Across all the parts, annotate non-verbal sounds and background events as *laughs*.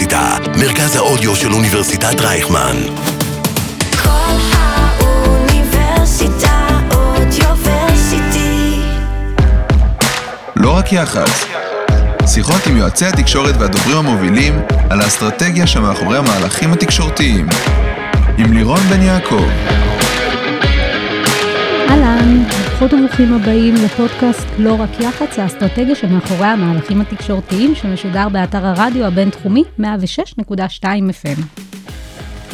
האוניברסיטה, מרכז האודיו של אוניברסיטת רייכמן. כל האוניברסיטה אודיוורסיטי. לא רק יח"צ. שיחות עם יועצי התקשורת והדוברים המובילים על האסטרטגיה שמאחורי המהלכים התקשורתיים. עם לירון בן יעקב. אהלן, ברוכות וברוכים הבאים לפודקאסט לא רק יח"צ, האסטרטגיה שמאחורי המהלכים התקשורתיים שמשודר באתר הרדיו הבינתחומי 106.2 FM.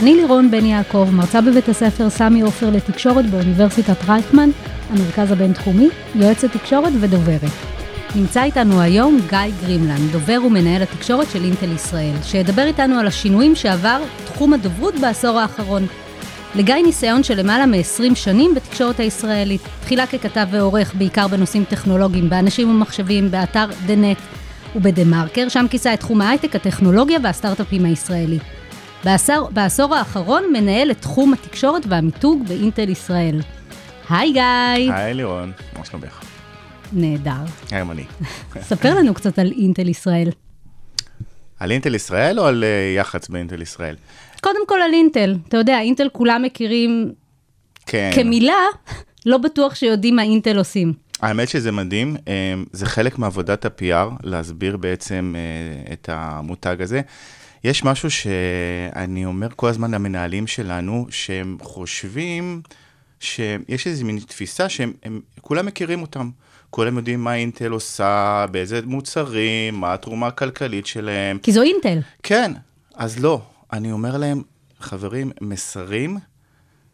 אני לירון בן יעקב, מרצה בבית הספר סמי עופר לתקשורת באוניברסיטת רייכמן, המרכז הבינתחומי, יועצת תקשורת ודוברת. נמצא איתנו היום גיא גרימלן, דובר ומנהל התקשורת של אינטל ישראל, שידבר איתנו על השינויים שעבר תחום הדוברות בעשור האחרון. לגיא ניסיון של למעלה מ-20 שנים בתקשורת הישראלית. תחילה ככתב ועורך, בעיקר בנושאים טכנולוגיים, באנשים ומחשבים, באתר TheNet ובדה-מרקר, שם כיסה את תחום ההייטק, הטכנולוגיה והסטארט-אפים הישראלי. בעשור, בעשור האחרון מנהל את תחום התקשורת והמיתוג באינטל ישראל. היי גיא! היי לירון, מה שלומך? נהדר. היום אני. ספר לנו קצת על אינטל ישראל. על אינטל ישראל או על אה, יח"צ באינטל ישראל? קודם כל על אינטל. אתה יודע, אינטל כולם מכירים כן. כמילה, לא בטוח שיודעים מה אינטל עושים. האמת שזה מדהים, אה, זה חלק מעבודת ה-PR, להסביר בעצם אה, את המותג הזה. יש משהו שאני אומר כל הזמן למנהלים שלנו, שהם חושבים שיש איזו מין תפיסה שהם הם, כולם מכירים אותם. כולם יודעים מה אינטל עושה, באיזה מוצרים, מה התרומה הכלכלית שלהם. כי זו אינטל. כן, אז לא. אני אומר להם, חברים, מסרים,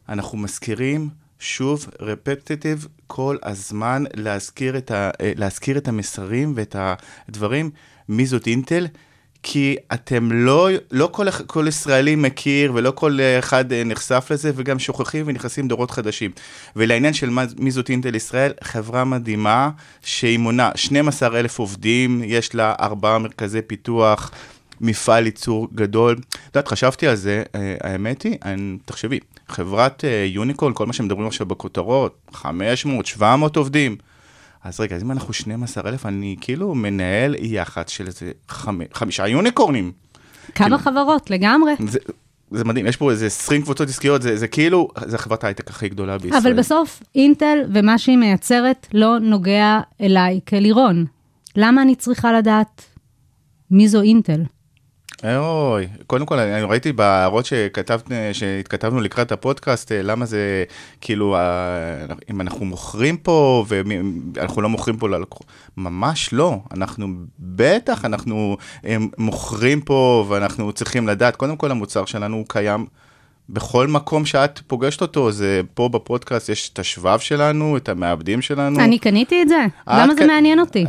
אנחנו מזכירים שוב, רפטטיב, כל הזמן להזכיר את, ה, אה, להזכיר את המסרים ואת הדברים, מי זאת אינטל, כי אתם לא, לא כל, כל ישראלי מכיר ולא כל אחד אה, נחשף לזה, וגם שוכחים ונכנסים דורות חדשים. ולעניין של מה, מי זאת אינטל ישראל, חברה מדהימה, שהיא מונה 12 אלף עובדים, יש לה ארבעה מרכזי פיתוח. מפעל ייצור גדול. את יודעת, חשבתי על זה, אה, האמת היא, אני, תחשבי, חברת אה, יוניקורן, כל מה שמדברים עכשיו בכותרות, 500, 700 עובדים. אז רגע, אז אם אנחנו 12,000, אני כאילו מנהל יח"צ של איזה חמ... חמישה יוניקורנים. כמה כאילו- חברות, לגמרי. זה, זה מדהים, יש פה איזה 20 קבוצות עסקיות, זה, זה כאילו, זה חברת ההייטק הכי גדולה בישראל. אבל בסוף, אינטל ומה שהיא מייצרת לא נוגע אליי כלירון. למה אני צריכה לדעת מי זו אינטל? אוי, קודם כל, אני ראיתי בהערות שכתבת, שהתכתבנו לקראת הפודקאסט, אה, למה זה, כאילו, אה, אם אנחנו מוכרים פה, ואנחנו לא מוכרים פה ללקוחות, ממש לא. אנחנו, בטח, אנחנו אה, מוכרים פה, ואנחנו צריכים לדעת, קודם כל, המוצר שלנו הוא קיים. בכל מקום שאת פוגשת אותו, זה פה בפודקאסט יש את השבב שלנו, את המעבדים שלנו. אני קניתי את זה, למה זה. מעניין אותי?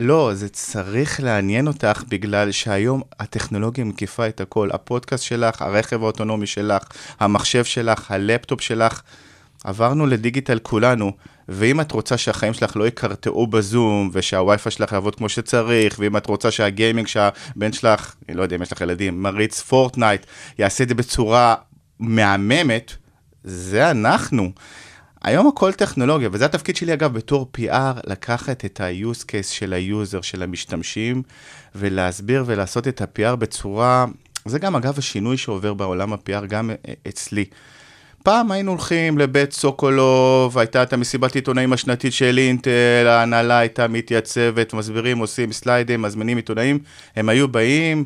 לא, זה צריך לעניין אותך בגלל שהיום הטכנולוגיה מקיפה את הכל. הפודקאסט שלך, הרכב האוטונומי שלך, המחשב שלך, הלפטופ שלך. עברנו ל digital כולנו, ואם את רוצה שהחיים שלך לא יקרטעו בזום, ושהווי-פיי שלך יעבוד כמו שצריך, ואם את רוצה שה gaming שהבן שלך, אני לא יודע אם יש לך ילדים, מריץ פורטנייט, יעשה את זה בצורה מהממת, זה אנחנו. היום הכל טכנולוגיה, וזה התפקיד שלי אגב בתור PR, לקחת את ה-use case של ה user, של המשתמשים, ולהסביר ולעשות את ה-PR בצורה, זה גם אגב השינוי שעובר בעולם ה-PR גם אצלי. פעם היינו הולכים לבית סוקולוב, הייתה את המסיבת עיתונאים השנתית של אינטל, ההנהלה הייתה מתייצבת, מסבירים, עושים סליידים, מזמינים עיתונאים, הם היו באים,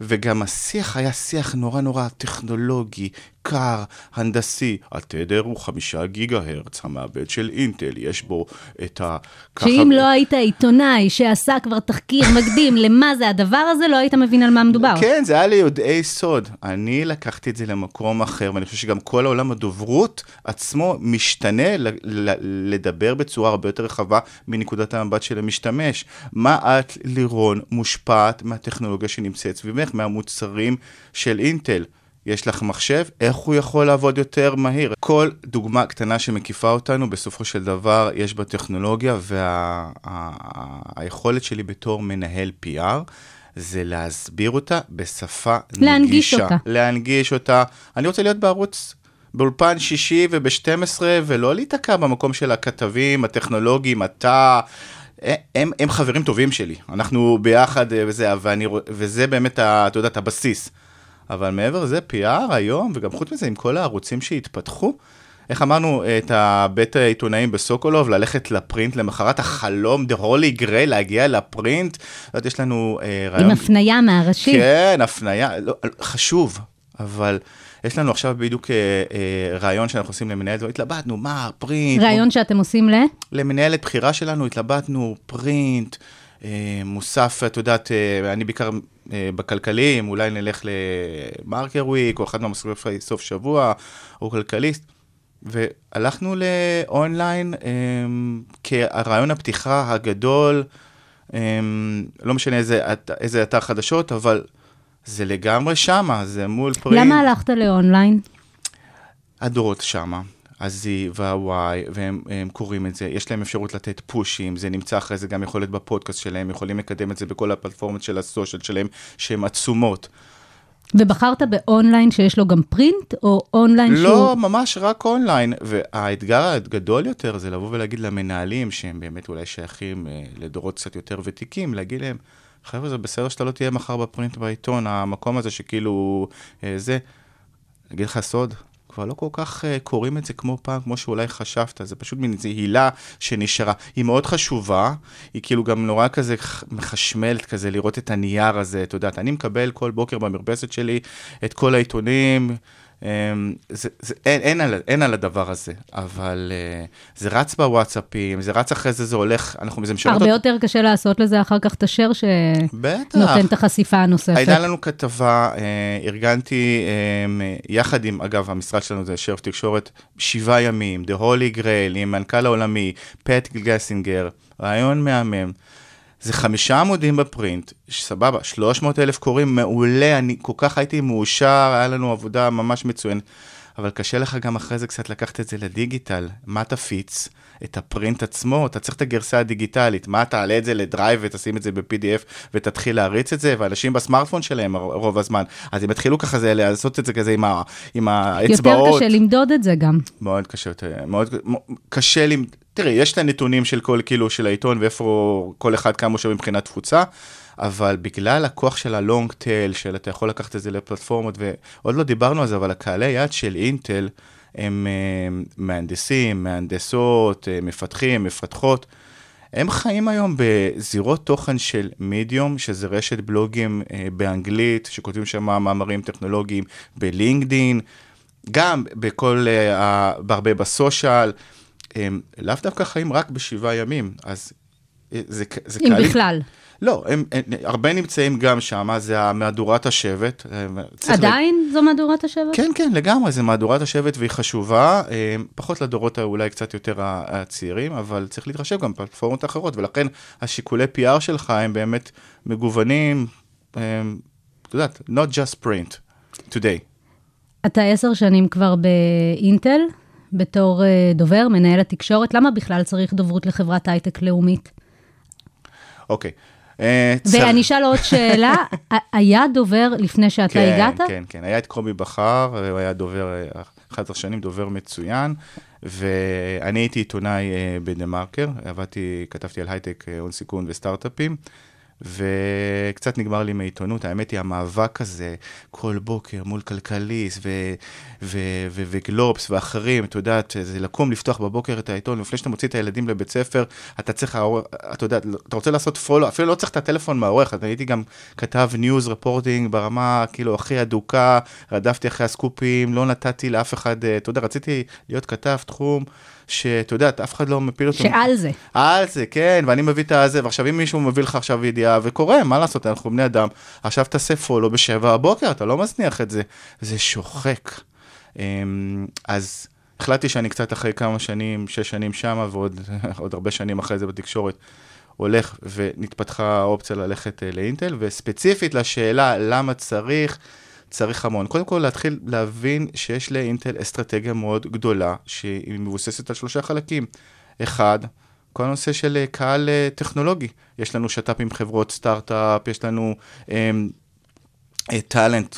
וגם השיח היה שיח נורא נורא טכנולוגי, קר, הנדסי. התדר הוא חמישה גיגה הרץ, המעבד של אינטל, יש בו את ה... שאם לא היית עיתונאי שעשה כבר תחקיר מקדים למה זה הדבר הזה, לא היית מבין על מה מדובר. כן, זה היה ליודעי סוד. אני לקחתי את זה למקום אחר, ואני חושב שגם כל העולם הדוברות עצמו משתנה ל- ל- לדבר בצורה הרבה יותר רחבה מנקודת המבט של המשתמש. מה את, לירון, מושפעת מהטכנולוגיה שנמצאת סביבך, מהמוצרים של אינטל? יש לך מחשב, איך הוא יכול לעבוד יותר מהיר? כל דוגמה קטנה שמקיפה אותנו, בסופו של דבר יש בה טכנולוגיה, והיכולת שלי בתור מנהל PR זה להסביר אותה בשפה להנגיש נגישה. אותה. להנגיש אותה. אני רוצה להיות בערוץ באולפן שישי וב-12, ולא להיתקע במקום של הכתבים, הטכנולוגיים, אתה... הם, הם חברים טובים שלי, אנחנו ביחד אה, וזה, ואני, וזה באמת, אתה יודע, את הבסיס. אבל מעבר לזה, PR היום, וגם חוץ מזה, עם כל הערוצים שהתפתחו, איך אמרנו, את הבית העיתונאים בסוקולוב, ללכת לפרינט למחרת החלום, the holy grail, להגיע לפרינט. את יודעת, יש לנו אה, רעיון... עם הפנייה מהראשי. כן, הפנייה, לא, חשוב, אבל יש לנו עכשיו בדיוק אה, אה, רעיון שאנחנו עושים למנהלת, התלבטנו, מה, פרינט, ראיון שאתם עושים ל... למנהלת בחירה שלנו התלבטנו, פרינט, אה, מוסף, את יודעת, אני בעיקר בכלכליים, אולי נלך למרקר וויק, או אחד מהמסלולי סוף שבוע, או כלכליסט. והלכנו לאונליין כרעיון הפתיחה הגדול, לא משנה איזה, איזה אתר חדשות, אבל זה לגמרי שמה, זה מול פרינט. למה הלכת לאונליין? הדורות שמה, ה-Z וה-Y, והם הם קוראים את זה, יש להם אפשרות לתת פושים, זה נמצא אחרי זה גם יכול להיות בפודקאסט שלהם, יכולים לקדם את זה בכל הפלטפורמות של ה social שלהם, שהן עצומות. ובחרת באונליין שיש לו גם print, או אונליין שהוא... לא, ממש רק אונליין. והאתגר הגדול יותר זה לבוא ולהגיד למנהלים, שהם באמת אולי שייכים אה, לדורות קצת יותר ותיקים, להגיד להם, חבר'ה, זה בסדר שאתה לא תהיה מחר ב print בעיתון, המקום הזה שכאילו אה, זה. אגיד לך סוד, כבר לא כל כך uh, קוראים את זה כמו פעם, כמו שאולי חשבת, זה פשוט מין איזו הילה שנשארה. היא מאוד חשובה, היא כאילו גם נורא כזה מחשמלת כזה, לראות את הנייר הזה, את יודעת, אני מקבל כל בוקר במרפסת שלי את כל העיתונים, זה, זה, אין, אין, על, אין על הדבר הזה, אבל uh, זה רץ בוואטסאפים, זה רץ אחרי זה, זה הולך, אנחנו, זה משנה הרבה יותר קשה לעשות לזה אחר כך את השאר שנותן. את החשיפה הנוספת. הייתה לנו כתבה, אה, ארגנתי אה, יחד עם, אגב, המשרד שלנו זה שרף תקשורת, שבעה ימים, The Holy Grail, עם מנכ"ל העולמי, פט גסינגר, רעיון מהמם. זה חמישה עמודים ב print, סבבה, 300 אלף קוראים, מעולה, אני כל כך הייתי מאושר, היה לנו עבודה ממש מצוינת. אבל קשה לך גם אחרי זה קצת לקחת את זה ל digital. מה תפיץ? את ה print עצמו, אתה צריך את הגרסה הדיגיטלית. מה, תעלה את זה ל drive ותשים את זה ב-PDF ותתחיל להריץ את זה, ואנשים בסמארטפון שלהם רוב הזמן. אז הם יתחילו ככה זה, לעשות את זה כזה עם, ה, עם האצבעות. יותר קשה למדוד את זה גם. מאוד קשה, מאוד קשה לי, תראי, יש את הנתונים של כל, כאילו, של העיתון ואיפה כל אחד כמה שווה מבחינת תפוצה, אבל בגלל הכוח של הלונג טייל, של אתה יכול לקחת את זה לפלטפורמות, ועוד לא דיברנו על זה, אבל הקהלי יעד של אינטל הם אה, מהנדסים, מהנדסות, אה, מפתחים, מפתחות. הם חיים היום בזירות תוכן של מידיום, שזה רשת בלוגים אה, באנגלית, שכותבים שם מאמרים טכנולוגיים בלינקדין, גם בכל, אה, בהרבה בסושיאל, הם לאו דווקא חיים רק בשבעה ימים, אז אה, זה, זה אם קהלים- בכלל. לא, הם, הם, הרבה נמצאים גם שם, זה מהדורת השבט. אה, עדיין זו מהדורת השבט? כן, כן, לגמרי, זה מהדורת השבט והיא חשובה, אה, פחות לדורות האולי קצת יותר הצעירים, אבל צריך להתחשב גם בפלטפורמות אחרות, ולכן השיקולי PR שלך הם באמת מגוונים, אה, את יודעת, not just print, today. אתה עשר שנים כבר באינטל, בתור אה, דובר, מנהל התקשורת. למה בכלל צריך דוברות לחברת הייטק לאומית? אוקיי. אה, ואני אשאל עוד שאלה, *laughs* היה דובר לפני שאתה כן, הגעת? כן, כן, היה את קובי בכר, הוא היה דובר, אה, 11 שנים, דובר מצוין, ואני הייתי עיתונאי אה, בדה מרקר, עבדתי, כתבתי על הייטק, אה, הון סיכון וסטארט-אפים. וקצת נגמר לי מעיתונות, האמת היא, המאבק הזה, כל בוקר מול כלכליסט ו- ו- ו- וגלובס ואחרים, את יודעת, זה לקום, לפתוח בבוקר את העיתון, לפני שאתה מוציא את הילדים לבית ספר, אתה צריך, אתה יודע, אתה רוצה לעשות follow, אפילו לא צריך את הטלפון מהעורך, אז הייתי גם כתב news reporting ברמה, כאילו, הכי אדוקה, רדפתי אחרי הסקופים, לא נתתי לאף אחד, אה, אתה יודע, רציתי להיות כתב תחום, שאתה יודע, אף אחד לא מפיל אותו. שעל זה. על זה, כן, ואני מביא את הזה, ועכשיו אם מישהו מביא לך עכשיו ידיעה, וקורה, מה לעשות, אנחנו בני אדם, עכשיו תעשה פולו בשבע בבוקר, אתה לא מזניח את זה, זה שוחק. אמ, אז החלטתי שאני קצת אחרי כמה שנים, שש שנים שמה, ועוד *laughs* עוד הרבה שנים אחרי זה בתקשורת, הולך ונתפתחה האופציה ללכת אה, לאינטל, וספציפית לשאלה למה צריך, צריך המון. קודם כל להתחיל להבין שיש לאינטל אסטרטגיה מאוד גדולה, שהיא מבוססת על שלושה חלקים. אחד, כל הנושא של אה, קהל אה, טכנולוגי. יש לנו שת"פ עם חברות סטארט-אפ, יש לנו אמ, אה, talent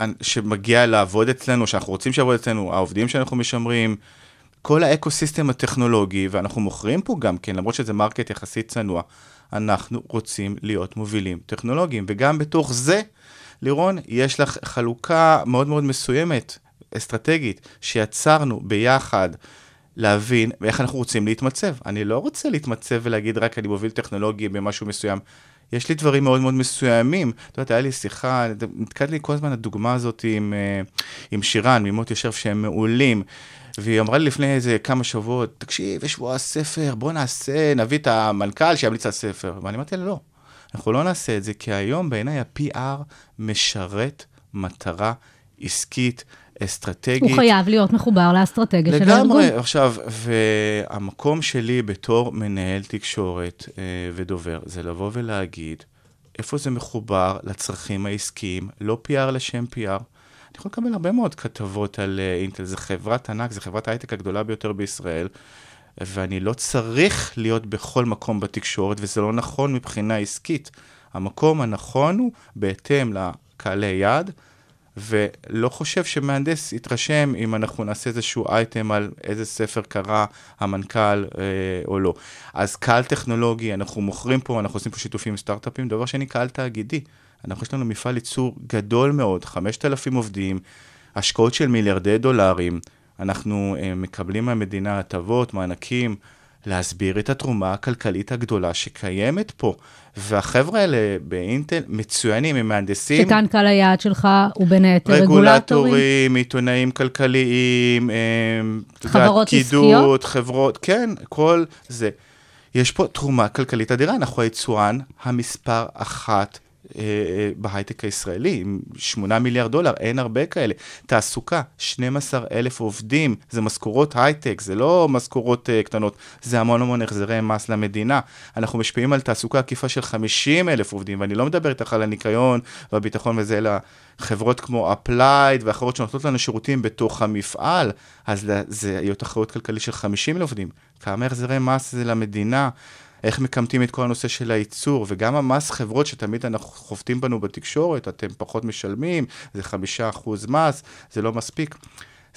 אנ- שמגיע לעבוד אצלנו, שאנחנו רוצים שיעבוד אצלנו, העובדים שאנחנו משמרים, כל ה eco-system הטכנולוגי, ואנחנו מוכרים פה גם כן, למרות שזה market יחסית צנוע, אנחנו רוצים להיות מובילים טכנולוגיים, וגם בתוך זה, לירון, יש לך חלוקה מאוד מאוד מסוימת, אסטרטגית, שיצרנו ביחד. להבין איך אנחנו רוצים להתמצב. אני לא רוצה להתמצב ולהגיד רק אני מוביל טכנולוגיה במשהו מסוים. יש לי דברים מאוד מאוד מסוימים. את יודעת, היה לי שיחה, נתקעת לי כל הזמן הדוגמה הזאת עם, אה, עם שירן, ממות יושב, שהם מעולים. והיא אמרה לי לפני איזה כמה שבועות, תקשיב, יש שבוע ספר, בוא נעשה, נביא את המנכ"ל שימליץ על ספר. ואני אמרתי לה, לא, אנחנו לא נעשה את זה, כי היום בעיניי ה-PR משרת מטרה עסקית, אסטרטגית. הוא חייב להיות מחובר לאסטרטגיה של הארגון. לגמרי, עכשיו, והמקום שלי בתור מנהל תקשורת אה, ודובר, זה לבוא ולהגיד איפה זה מחובר לצרכים העסקיים, לא PR לשם PR. אני יכול לקבל הרבה מאוד כתבות על אה, אינטל, זו חברת ענק, זו חברת ההייטק הגדולה ביותר בישראל, ואני לא צריך להיות בכל מקום בתקשורת, וזה לא נכון מבחינה עסקית. המקום הנכון הוא בהתאם לקהלי יעד. ולא חושב שמהנדס יתרשם אם אנחנו נעשה איזשהו אייטם על איזה ספר קרא המנכ"ל אה, או לא. אז קהל טכנולוגי, אנחנו מוכרים פה, אנחנו עושים פה שיתופים עם סטארט-אפים, דבר שני, קהל תאגידי. אנחנו, יש לנו מפעל ייצור גדול מאוד, 5,000 עובדים, השקעות של מיליארדי דולרים, אנחנו אה, מקבלים מהמדינה הטבות, מענקים, להסביר את התרומה הכלכלית הגדולה שקיימת פה. והחבר'ה האלה באינטל מצוינים, הם מהנדסים. שכאן קהל היעד שלך הוא בין היתר רגולטורים. רגולטורים, עיתונאים כלכליים, חברות פקידות, עסקיות? חברות, כן, כל זה. יש פה תרומה כלכלית אדירה, אנחנו היצואן המספר אחת אה, אה, בהייטק הישראלי, עם 8 מיליארד דולר, אין הרבה כאלה. תעסוקה, 12 אלף עובדים, זה משכורות הייטק, זה לא משכורות uh, קטנות, זה המון המון החזרי מס למדינה. אנחנו משפיעים על תעסוקה עקיפה של 50 אלף עובדים, ואני לא מדבר איתך על הניקיון והביטחון וזה, אלא חברות כמו אפלייד ואחרות שנותנות לנו שירותים בתוך המפעל, אז זה להיות אחריות כלכלית של 50 אלף עובדים. כמה החזרי מס זה למדינה? איך מקמטים את כל הנושא של הייצור, וגם המס חברות שתמיד אנחנו חובטים בנו בתקשורת, אתם פחות משלמים, זה חמישה אחוז מס, זה לא מספיק.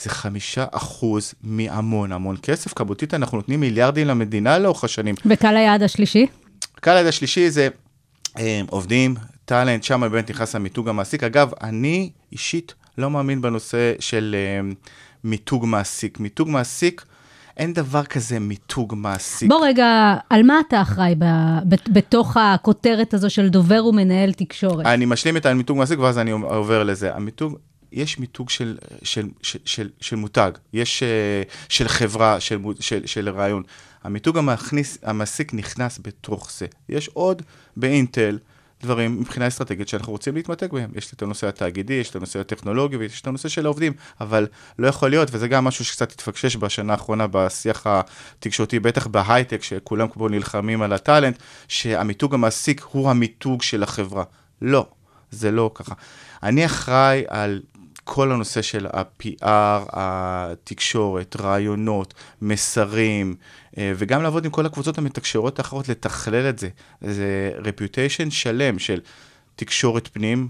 זה חמישה אחוז מהמון המון כסף. כמותית אנחנו נותנים מיליארדים למדינה לאורך השנים. וקהל היעד השלישי? קהל היעד השלישי זה אה, עובדים, טאלנט, שם באמת נכנס המיתוג המעסיק. אגב, אני אישית לא מאמין בנושא של אה, מיתוג מעסיק. מיתוג מעסיק, אין דבר כזה מיתוג מעסיק. בוא רגע, על מה אתה אחראי ב, ב, בתוך הכותרת הזו של דובר ומנהל תקשורת? אני משלים את המיתוג מעסיק ואז אני עובר לזה. המיתוג, יש מיתוג של, של, של, של, של מותג, יש uh, של חברה, של, של, של רעיון. המיתוג המכניס, המעסיק נכנס בתוך זה. יש עוד באינטל. דברים מבחינה אסטרטגית שאנחנו רוצים להתמתק בהם. יש את הנושא התאגידי, יש את הנושא הטכנולוגי ויש את הנושא של העובדים, אבל לא יכול להיות, וזה גם משהו שקצת התפקשש בשנה האחרונה בשיח התקשורתי, בטח בהייטק, שכולם פה נלחמים על הטאלנט, שהמיתוג המעסיק הוא המיתוג של החברה. לא, זה לא ככה. אני אחראי על כל הנושא של ה-PR, התקשורת, רעיונות, מסרים, וגם לעבוד עם כל הקבוצות המתקשרות האחרות, לתכלל את זה. זה רפיוטיישן שלם של תקשורת פנים,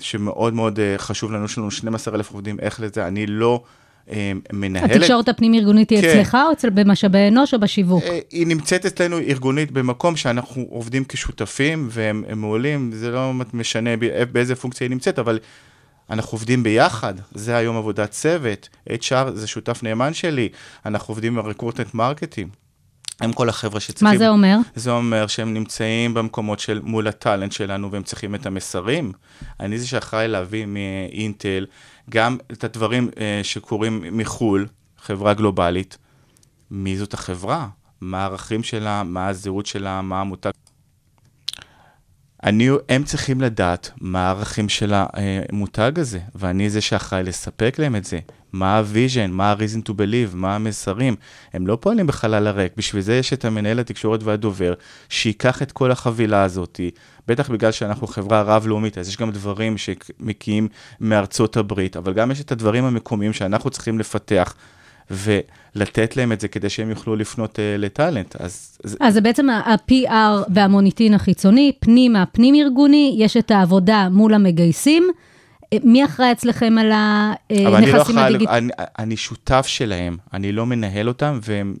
שמאוד מאוד אה, חשוב לנו, יש לנו 12,000 עובדים, איך לזה, אני לא... אה, מנהלת... התקשורת הפנים-ארגונית היא כן. אצלך או אצל במשאבי אנוש או בשיווק? היא נמצאת אצלנו ארגונית במקום שאנחנו עובדים כשותפים והם הם מעולים, זה לא משנה באיזה פונקציה היא נמצאת, אבל אנחנו עובדים ביחד, זה היום עבודת צוות, HR זה שותף נאמן שלי, אנחנו עובדים עם ה recruitment marketing. הם כל החבר'ה שצריכים... מה זה אומר? זה אומר שהם נמצאים במקומות של מול ה talent שלנו והם צריכים את המסרים. אני זה שאחראי להביא מאינטל גם את הדברים אה, שקורים מחו"ל, חברה גלובלית, מי זאת החברה, מה הערכים שלה, מה הזהות שלה, מה המותג. אני, הם צריכים לדעת מה הערכים של המותג הזה, ואני זה שאחראי לספק להם את זה. מה ה vision, מה ה-reason to believe, מה המסרים. הם לא פועלים בחלל הריק, בשביל זה יש את המנהל התקשורת והדובר, שייקח את כל החבילה הזאת, בטח בגלל שאנחנו חברה רב-לאומית, אז יש גם דברים שמגיעים מארצות הברית, אבל גם יש את הדברים המקומיים שאנחנו צריכים לפתח. ולתת להם את זה כדי שהם יוכלו לפנות uh, לטאלנט. אז, אז זה בעצם ה-PR והמוניטין החיצוני, פנימה, פנים-ארגוני, יש את העבודה מול המגייסים. אה, מי אחראי אצלכם על אבל אני לא הנכסים אחראי, הדיגיטליים? אני, אני שותף שלהם, אני לא מנהל אותם, והם...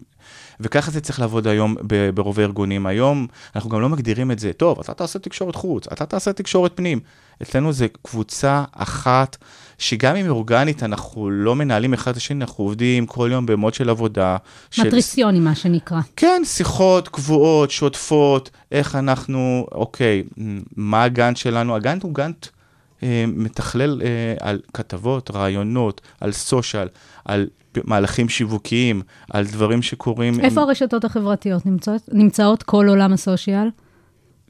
וככה זה צריך לעבוד היום ברוב הארגונים. היום אנחנו גם לא מגדירים את זה, טוב, אתה תעשה תקשורת חוץ, אתה תעשה תקשורת פנים. אצלנו זה קבוצה אחת, שגם אם אורגנית, אנחנו לא מנהלים אחד את השני, אנחנו עובדים כל יום במוד של עבודה. של- מטריציוני, מה שנקרא. כן, שיחות קבועות, שוטפות, איך אנחנו, אוקיי, מה הגאנט שלנו? הגאנט הוא גאנט אה, מתכלל אה, על כתבות, רעיונות, על סושיאל, על מהלכים שיווקיים, על דברים שקורים. איפה הרשתות החברתיות נמצאות? נמצאות כל עולם הסושיאל?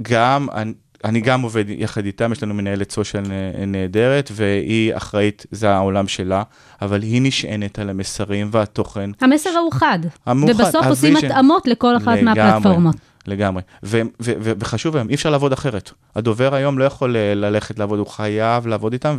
גם, אני, אני גם עובד יחד איתם, יש לנו מנהלת social נה- נהדרת, והיא אחראית, זה העולם שלה, אבל היא נשענת על המסרים והתוכן. המסר הוא חד. המאוחד, ובסוף עושים ה vision. התאמות לכל אחת לגמרי, מהפלטפורמות. לגמרי. ו- ו- ו- וחשוב היום, אי אפשר לעבוד אחרת. הדובר היום לא יכול אה, ללכת לעבוד, הוא חייב לעבוד איתם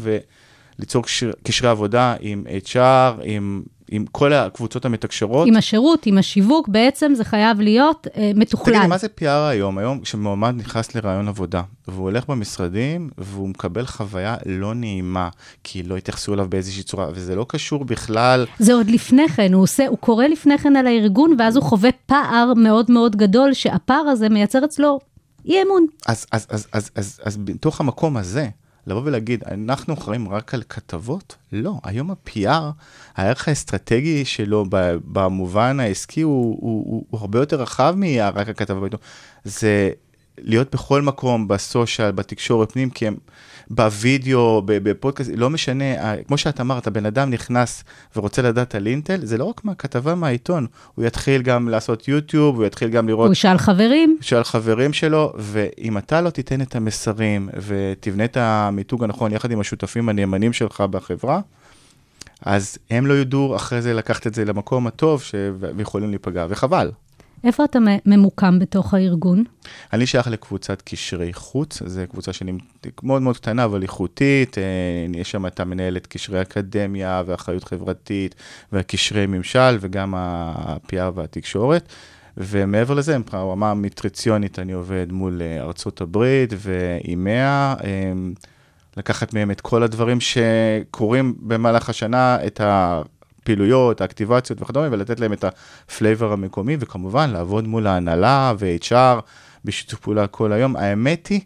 וליצור קשר- קשרי עבודה עם HR, עם, עם כל הקבוצות המתקשרות. עם השירות, עם השיווק, בעצם זה חייב להיות אה, מתוכלל. תגידי, מה זה PR היום? היום כשמועמד נכנס לרעיון עבודה, והוא הולך במשרדים, והוא מקבל חוויה לא נעימה, כי לא התייחסו אליו באיזושהי צורה, וזה לא קשור בכלל זה עוד לפני כן, הוא עושה, הוא קורא לפני כן על הארגון, ואז הוא חווה פער מאוד מאוד גדול, שהפער הזה מייצר אצלו אי אמון. אז, אז, אז, אז, אז, אז בתוך המקום הזה, לבוא ולהגיד, אנחנו אחראים רק על כתבות? לא, היום ה-PR, הערך האסטרטגי שלו במובן העסקי הוא, הוא, הוא, הוא הרבה יותר רחב מרק הכתבה בעיתון. זה להיות בכל מקום, בסושיאל, בתקשורת פנים, כי הם בווידאו, בפודקאסט, לא משנה, כמו שאת אמרת, הבן אדם נכנס ורוצה לדעת על אינטל, זה לא רק מהכתבה מהעיתון, הוא יתחיל גם לעשות יוטיוב, הוא יתחיל גם לראות הוא שאל חברים, של חברים שלו, ואם אתה לא תיתן את המסרים ותבנה את המיתוג הנכון יחד עם השותפים הנאמנים שלך בחברה, אז הם לא ידעו אחרי זה לקחת את זה למקום הטוב ש... ויכולים להיפגע, וחבל. איפה אתה ממוקם בתוך הארגון? אני שייך לקבוצת קשרי חוץ, זו קבוצה מאוד מאוד קטנה אבל איכותית, אה, יש שם את המנהלת קשרי אקדמיה ואחריות חברתית והקשרי ממשל וגם ה-PR והתקשורת. ומעבר לזה, ברמה המטריציונית אני עובד מול אה, ארצות הברית ואימיה, אה, לקחת מהם את כל הדברים שקורים במהלך השנה, את הפעילויות, האקטיבציות וכדומה, ולתת להם את ה flavor המקומי, וכמובן לעבוד מול ההנהלה ו-HR בשיתוף פעולה כל היום. האמת היא,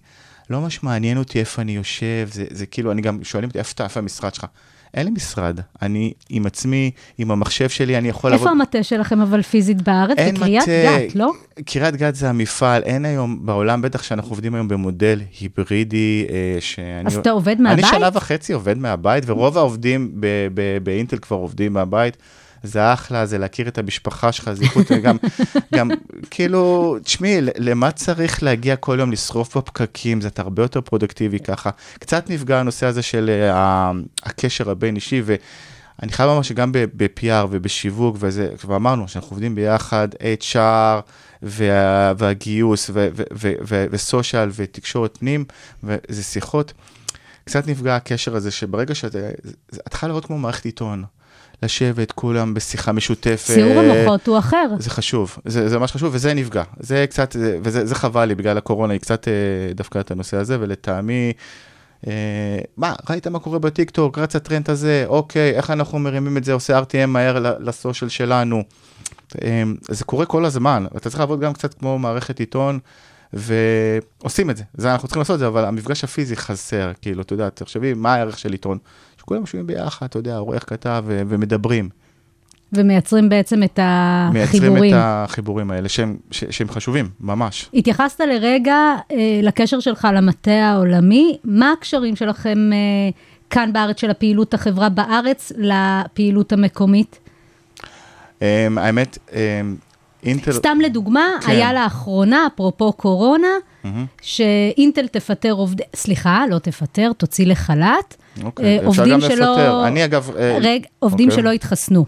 לא ממש מעניין אותי איפה אני יושב, זה, זה כאילו, אני גם, שואלים אותי, איפה המשרד שלך? אין לי משרד, אני עם עצמי, עם המחשב שלי, אני יכול איפה לעבוד... המטה שלכם אבל פיזית בארץ? אין בקריית מטה. גת, לא? קריית גת זה המפעל, אין היום בעולם, בטח שאנחנו עובדים היום במודל היברידי, אה, שאני... אז אתה עובד אני מהבית? שנה וחצי עובד מהבית, ורוב העובדים באינטל כבר עובדים מהבית. זה אחלה, זה להכיר את המשפחה שלך, זה איכות, *laughs* גם, גם, כאילו, תשמעי, למה צריך להגיע כל יום לשרוף בפקקים? זה הרבה יותר פרודקטיבי ככה. קצת נפגע הנושא הזה של uh, הקשר הבין-אישי, ואני חייב לומר שגם ב-PR ובשיווק, וזה, כבר אמרנו שאנחנו עובדים ביחד, HR וה, והגיוס ו- ו- ו- ו- וסושיאל ותקשורת פנים, וזה שיחות. קצת נפגע הקשר הזה, שברגע שאתה, את צריכה לראות כמו מערכת עיתון. לשבת כולם בשיחה משותפת. סיור המוחות הוא אחר. זה חשוב, זה, זה ממש חשוב, וזה נפגע. זה קצת, וזה זה חבל לי, בגלל הקורונה, היא קצת אה, דווקא את הנושא הזה, ולטעמי, אה, מה, ראית מה קורה בטיקטוק, רץ הטרנד הזה, אוקיי, איך אנחנו מרימים את זה, עושה RTM מהר לסושיאל שלנו. אה, זה קורה כל הזמן, אתה צריך לעבוד גם קצת כמו מערכת עיתון. ועושים את זה, זה אנחנו צריכים לעשות את זה, אבל המפגש הפיזי חסר, כאילו, אתה יודע, תחשבי, מה הערך של עיתון? שכולם יושבים ביחד, אתה יודע, עורך כתב ומדברים. ומייצרים בעצם את מייצרים החיבורים. את החיבורים האלה, שהם, ש- שהם חשובים, ממש. התייחסת לרגע אה, לקשר שלך למטה העולמי, מה הקשרים שלכם אה, כאן בארץ, של הפעילות החברה בארץ, לפעילות המקומית? Um, האמת, um, אינטל... סתם לדוגמה, כן. היה לאחרונה, אפרופו קורונה, שאינטל תפטר עובדי, סליחה, לא תפטר, תוציא לחל"ת, אוקיי, אה, אפשר גם שלא... לפטר. אני אגב... אה, רגע, עובדים אוקיי. שלא התחסנו.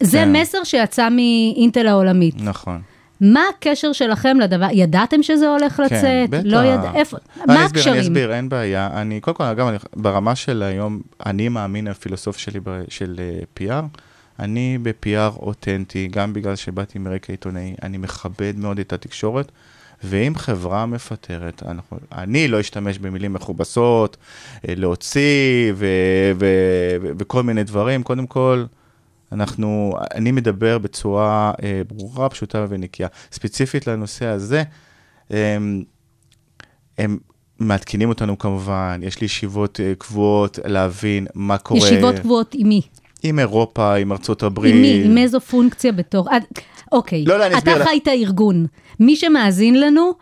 זה כן. מסר שיצא מאינטל העולמית. נכון. מה הקשר שלכם לדבר? ידעתם שזה הולך לצאת? כן, בטח. לא ידע... איפה? אני מה אסביר, הקשרים? אני אסביר, אין בעיה. אני, קודם כל, אגב, אני, ברמה של היום, אני מאמין, הפילוסופיה שלי ב- של אה, PR, אני ב-PR אותנטי, גם בגלל שבאתי מרקע עיתונאי, אני מכבד מאוד את התקשורת, ואם חברה מפטרת, אנחנו, אני לא אשתמש במילים מכובסות, אה, להוציא ו, ו, ו, וכל מיני דברים. קודם כל, אנחנו, אני מדבר בצורה אה, ברורה, פשוטה ונקייה. ספציפית לנושא הזה, הם, הם מעדכנים אותנו כמובן, יש לי ישיבות אה, קבועות להבין מה קורה. ישיבות קבועות עם מי? עם אירופה, עם ארצות הברית. עם מי? עם איזו פונקציה בתור... אה, אוקיי. לא, לא, אני אסביר אתה לך. חיית ארגון. מי שמאזין לנו,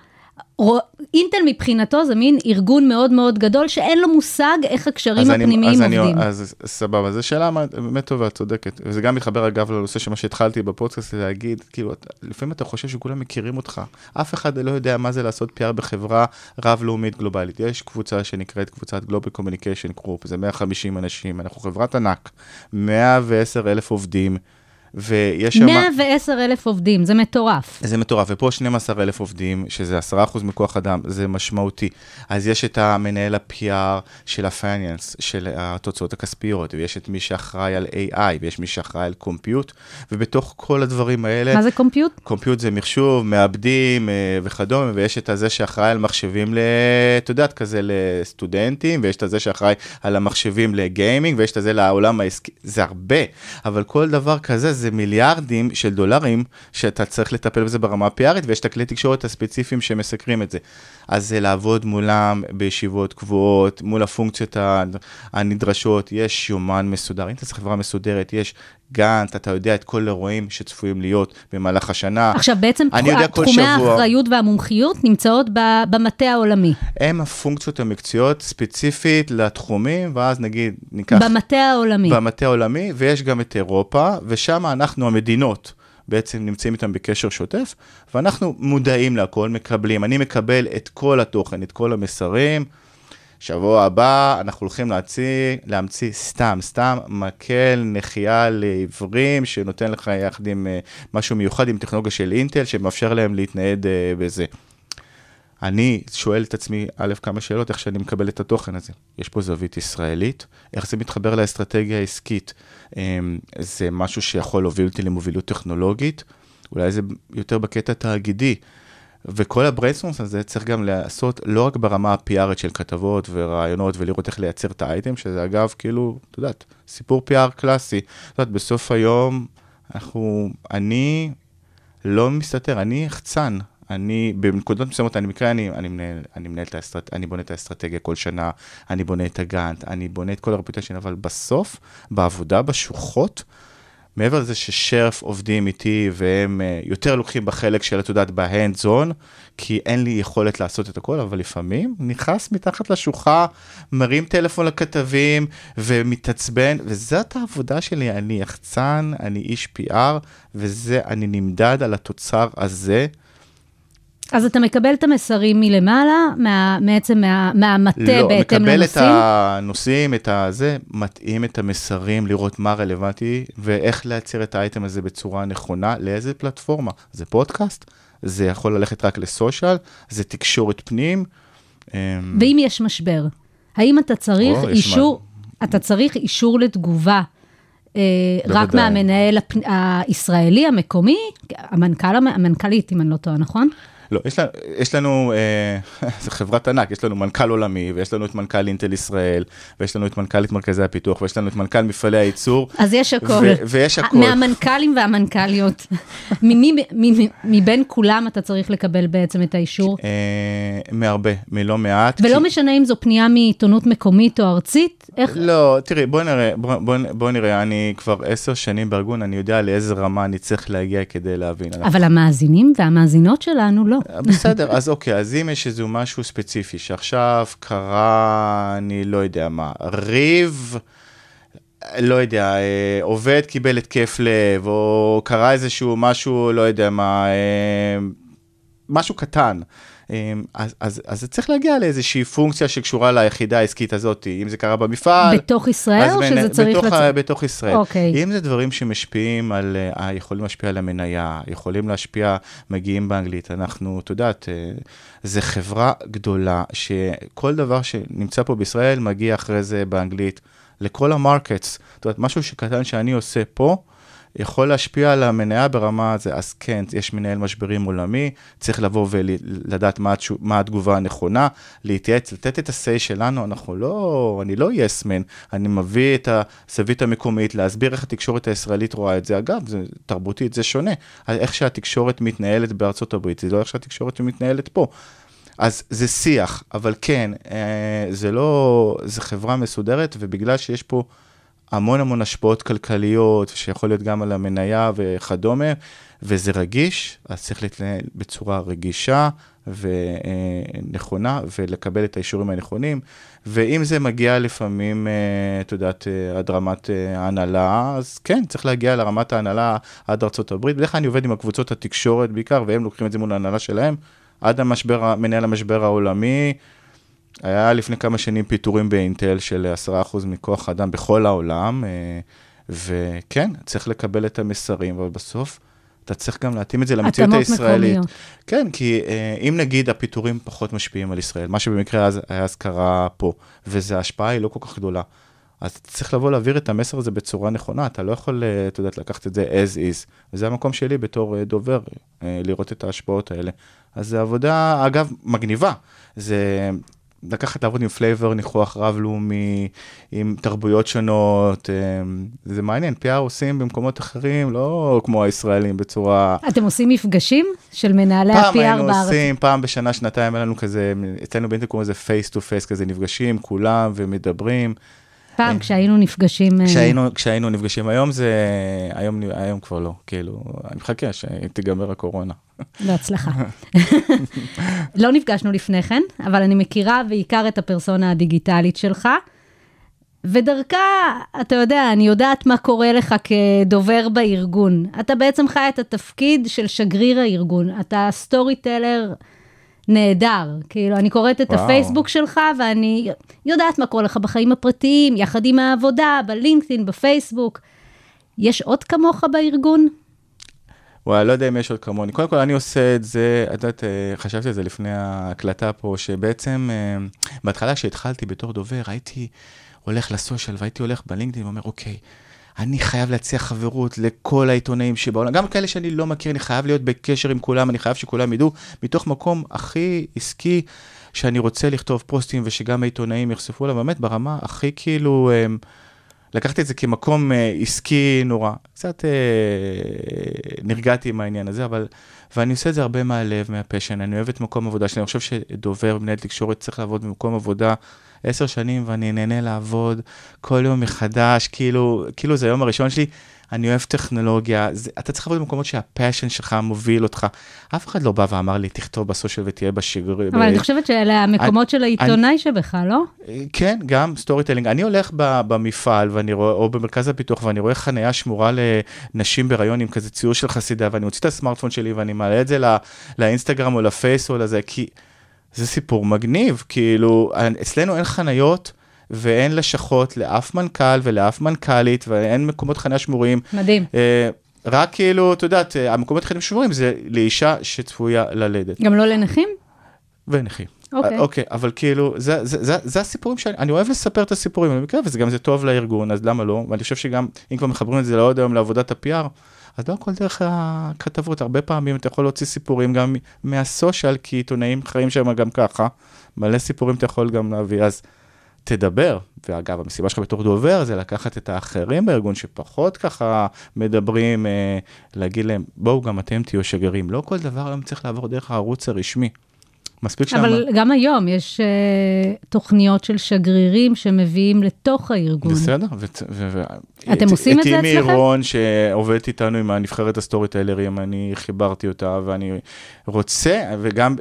אינטל מבחינתו זה מין ארגון מאוד מאוד גדול, שאין לו מושג איך הקשרים אני- הפנימיים אז אני- עובדים. אז סבבה, זו שאלה באמת טובה, צודקת. וזה גם מתחבר אגב לנושא שמה שהתחלתי בפודקאסט, זה להגיד, כאילו, לפעמים אתה חושב שכולם מכירים אותך. אף אחד לא יודע מה זה לעשות PR בחברה רב-לאומית גלובלית. יש קבוצה שנקראת קבוצת Global Communication Group, זה 150 אנשים, אנחנו חברת ענק, 110 אלף עובדים, ויש שם... 110 אלף עובדים, זה מטורף. זה מטורף, ופה 12 אלף עובדים, שזה 10% מכוח אדם, זה משמעותי. אז יש את המנהל ה-PR של הפייננס, של התוצאות הכספיות, ויש את מי שאחראי על AI, ויש מי שאחראי על קומפיוט, ובתוך כל הדברים האלה... מה זה קומפיוט? קומפיוט זה מחשוב, מעבדים אה, וכדומה, ויש את הזה שאחראי על מחשבים. את יודעת, כזה לסטודנטים, ויש את הזה שאחראי על המחשבים לגיימינג, ויש את הזה לעולם העסקי, זה הרבה, אבל כל דבר כזה זה מיליארדים של דולרים, שאתה צריך לטפל בזה ברמה הפיארית, ויש את הכלי תקשורת הספציפיים שמסקרים את זה. אז זה לעבוד מולם בישיבות קבועות, מול הפונקציות הנדרשות, יש יומן מסודר, אם אתה צריך חברה מסודרת, יש גאנט, אתה יודע את כל האירועים שצפויים להיות במהלך השנה. עכשיו, בעצם תחומי האחריות והמומחיות נמצאות במטה העולמי. הם הפונקציות המקצועיות ספציפית לתחומים, ואז נגיד, ניקח... במטה העולמי. במטה העולמי, ויש גם את אירופה, ושם אנחנו, המדינות, בעצם נמצאים איתם בקשר שוטף, ואנחנו מודעים להכל, מקבלים. אני מקבל את כל התוכן, את כל המסרים. שבוע הבא אנחנו הולכים להמציא, להמציא סתם, סתם מקל נחייה לעיוורים, שנותן לך יחד עם אה, משהו מיוחד עם טכנולוגיה של אינטל, שמאפשר להם להתנייד אה, בזה. אני שואל את עצמי, א', כמה שאלות, איך שאני מקבל את התוכן הזה. יש פה זווית ישראלית, איך זה מתחבר לאסטרטגיה העסקית? אמ, זה משהו שיכול להוביל אותי למובילות טכנולוגית, אולי זה יותר בקטע תאגידי. וכל ה brainstorms הזה צריך גם לעשות לא רק ברמה הפיארית של כתבות ורעיונות ולראות איך לייצר את האייטם, שזה אגב, כאילו, את יודעת, סיפור PR קלאסי. את יודעת, בסוף היום, אנחנו, אני לא מסתתר, אני יחצן. אני, בנקודות מסוימות, אני במקרה, אני, אני, מנהל, אני מנהל את האסטרט... אני בונה את האסטרטגיה כל שנה, אני בונה את הגאנט, אני בונה את כל ה reputation, אבל בסוף, בעבודה, בשוחות, מעבר לזה ששרף עובדים איתי והם אה, יותר לוקחים בחלק של, את יודעת, ב hands on, כי אין לי יכולת לעשות את הכל, אבל לפעמים נכנס מתחת לשוחה, מרים טלפון לכתבים ומתעצבן, וזאת העבודה שלי, אני יחצן, אני איש PR, וזה, אני נמדד על התוצר הזה. אז אתה מקבל את המסרים מלמעלה, מה, בעצם מה, מהמטה לא, בהתאם מקבל את לנושאים? הנושאים, את הזה, מתאים את המסרים, לראות מה רלוונטי, ואיך לייצר את האייטם הזה בצורה נכונה, לאיזה פלטפורמה. זה פודקאסט? זה יכול ללכת רק לסושיאל? זה תקשורת פנים? אמ, ואם יש משבר, האם אתה צריך או, יש אישור, אתה צריך אישור לתגובה אה, רק. מהמנהל. הישראלי, המקומי, המנכ"ל, המנכ"לית, אם אני לא טועה, נכון? לא, יש לנו, יש לנו אה, *laughs* זו חברת ענק, יש לנו מנכ"ל עולמי, ויש לנו את מנכ"ל אינטל ישראל, ויש לנו את מנכ"לית מרכזי הפיתוח, ויש לנו את מנכ"ל מפעלי הייצור. אז יש הכל. ו- ויש הכל. מהמנכ"לים והמנכ"ליות. *laughs* מבין כולם אתה צריך לקבל בעצם את האישור. אה, מהרבה, מלא מעט. ולא כי- משנה אם זו פנייה מעיתונות מקומית או ארצית, איך... לא, תראי, בוא נראה, בוא, בוא, בוא נראה, אני כבר עשר שנים בארגון, אני יודע לאיזה רמה אני צריך להגיע כדי להבין. אנחנו- אבל המאזינים והמאזינות שלנו לא. *laughs* בסדר, אז אוקיי, אז אם יש איזה משהו ספציפי שעכשיו קרה, אני לא יודע מה, ריב, לא יודע, אה, עובד קיבל התקף לב, או קרה איזשהו משהו, לא יודע מה, אה, משהו קטן. אה, אז, אז, אז זה צריך להגיע לאיזושהי פונקציה שקשורה ליחידה העסקית הזאת, אם זה קרה במפעל. בתוך ישראל או בין- שזה צריך בתוך, לצאת? בתוך ישראל. אוקיי. אם זה דברים שמשפיעים על, אה, יכולים להשפיע על המניה, יכולים להשפיע, מגיעים באנגלית, אנחנו, את יודעת, אה, זה חברה גדולה, שכל דבר שנמצא פה בישראל מגיע אחרי זה באנגלית לכל המרקטס. זאת אומרת, משהו שקטן שאני עושה פה, יכול להשפיע על המניה ברמה הזה, אז כן, יש מנהל משברים עולמי, צריך לבוא ולדעת מה, התשו- מה התגובה הנכונה, להתייעץ, לתת את ה-say שלנו, אנחנו לא, אני לא יסמן, אני מביא את הזווית המקומית, להסביר איך התקשורת הישראלית רואה את זה. אגב, זה תרבותית, זה שונה. איך שהתקשורת מתנהלת בארצות הברית, זה לא איך שהתקשורת מתנהלת פה. אז זה שיח, אבל כן, אה, זה לא, זה חברה מסודרת, ובגלל שיש פה המון המון השפעות כלכליות, שיכול להיות גם על המניה וכדומה, וזה רגיש, אז צריך להתנהל בצורה רגישה ונכונה, ולקבל את האישורים הנכונים. ואם זה מגיע לפעמים, אה, את יודעת, אה, עד רמת אה, ההנהלה, אז כן, צריך להגיע לרמת ההנהלה עד הברית. בדרך כלל אני עובד עם הקבוצות התקשורת בעיקר, והם לוקחים את זה מול ההנהלה שלהם. עד המשבר, מנהל המשבר העולמי, היה לפני כמה שנים פיטורים באינטל של 10% מכוח האדם בכל העולם, אה, וכן, צריך לקבל את המסרים, אבל בסוף אתה צריך גם להתאים את זה למציאות התאמות הישראלית. מקומיות. כן, כי אה, אם נגיד הפיטורים פחות משפיעים על ישראל, מה שבמקרה אז, אז קרה פה, וההשפעה היא לא כל כך גדולה, אז צריך לבוא להעביר את המסר הזה בצורה נכונה, אתה לא יכול, אה, את יודעת, לקחת את זה as is, וזה המקום שלי בתור דובר, לראות את ההשפעות האלה. אז זו עבודה, אגב, מגניבה. זה לקחת לעבוד עם flavor ניחוח רב-לאומי, עם תרבויות שונות, אה, זה מעניין, PR עושים במקומות אחרים, לא כמו הישראלים בצורה... אתם עושים מפגשים של מנהלי פעם ה-PR היינו בארץ? עושים, פעם בשנה, שנתיים, היה לנו כזה, אצלנו באינטל קוראים לזה face to face, כזה נפגשים, כולם ומדברים. פעם כשהיינו נפגשים... אה, כשהיינו, כשהיינו נפגשים היום זה, היום, היום כבר לא, כאילו, אני מחכה שתיגמר הקורונה. בהצלחה. *laughs* לא נפגשנו לפני כן, אבל אני מכירה בעיקר את הפרסונה הדיגיטלית שלך, ודרכה, אתה יודע, אני יודעת מה קורה לך כדובר בארגון. אתה בעצם חי את התפקיד של שגריר הארגון. אתה סטורי טלר נהדר. כאילו, אני קוראת את וואו. הפייסבוק שלך, ואני יודעת מה קורה לך בחיים הפרטיים, יחד עם העבודה, בלינקדאין, בפייסבוק. יש עוד כמוך בארגון? וואי, לא יודע אם יש עוד כמוני. קודם כל, אני עושה את זה, את יודעת, אה, חשבתי על זה לפני ההקלטה פה, שבעצם, אה, בהתחלה כשהתחלתי בתור דובר, הייתי הולך לסושיאל והייתי הולך בלינקדאין ואומר, אוקיי, אני חייב להציע חברות לכל העיתונאים שבעולם, גם כאלה שאני לא מכיר, אני חייב להיות בקשר עם כולם, אני חייב שכולם ידעו, מתוך מקום הכי עסקי, שאני רוצה לכתוב פוסטים ושגם העיתונאים יחשפו עליו, באמת ברמה הכי כאילו... אה, לקחתי את זה כמקום אה, עסקי נורא. קצת אה, נרגעתי עם העניין הזה, אבל... ואני עושה את זה הרבה מהלב, מהפשן. אני אוהב את מקום עבודה שלי. אני חושב שדובר, מנהל תקשורת, צריך לעבוד במקום עבודה עשר שנים, ואני נהנה לעבוד כל יום מחדש, כאילו, כאילו זה היום הראשון שלי. אני אוהב טכנולוגיה, זה, אתה צריך לעבוד במקומות שהפשן שלך מוביל אותך. אף אחד לא בא ואמר לי, תכתוב בסושיאל ותהיה בשגר... אבל אני חושבת שאלה המקומות של העיתונאי שבך, לא? כן, גם storytelling. אני הולך ב, במפעל ואני רואה, או במרכז הפיתוח ואני רואה חניה שמורה לנשים בהיריון עם כזה ציור של חסידה, ואני מוציא את הסמארטפון שלי ואני מעלה את זה לא, לאינסטגרם או לפייס או לזה, כי זה סיפור מגניב. כאילו, אצלנו אין חניות. ואין לשכות לאף מנכ"ל ולאף מנכ"לית, ואין מקומות חניה שמורים. מדהים. אה, רק כאילו, את יודעת, אה, המקומות חניה שמורים זה לאישה שצפויה ללדת. גם לא לנכים? ונכים. אוקיי. אוקיי, אבל כאילו, זה, זה, זה, זה הסיפורים שאני אני אוהב לספר את הסיפורים במקרה, וזה גם זה טוב לארגון, אז למה לא? ואני חושב שגם, אם כבר מחברים את זה לעוד היום לעבודת ה-PR, אז לא הכל דרך הכתבות, הרבה פעמים אתה יכול להוציא סיפורים גם מהסושיאל, כי עיתונאים חיים שם גם ככה, מלא סיפורים אתה יכול גם להביא, אז תדבר. ואגב, המשימה שלך בתור דובר זה לקחת את האחרים בארגון שפחות ככה מדברים, אה, להגיד להם, בואו גם אתם תהיו שגרירים. לא כל דבר היום צריך לעבור דרך הערוץ הרשמי. מספיק שם... אבל גם היום יש אה, תוכניות של שגרירים שמביאים לתוך הארגון. בסדר. ו- ו- ו- אתם עושים את זה את אימי אצלכם? רון, שעובדת איתנו עם הנבחרת ה storyteller ים, אני חיברתי אותה, ואני רוצה, וגם,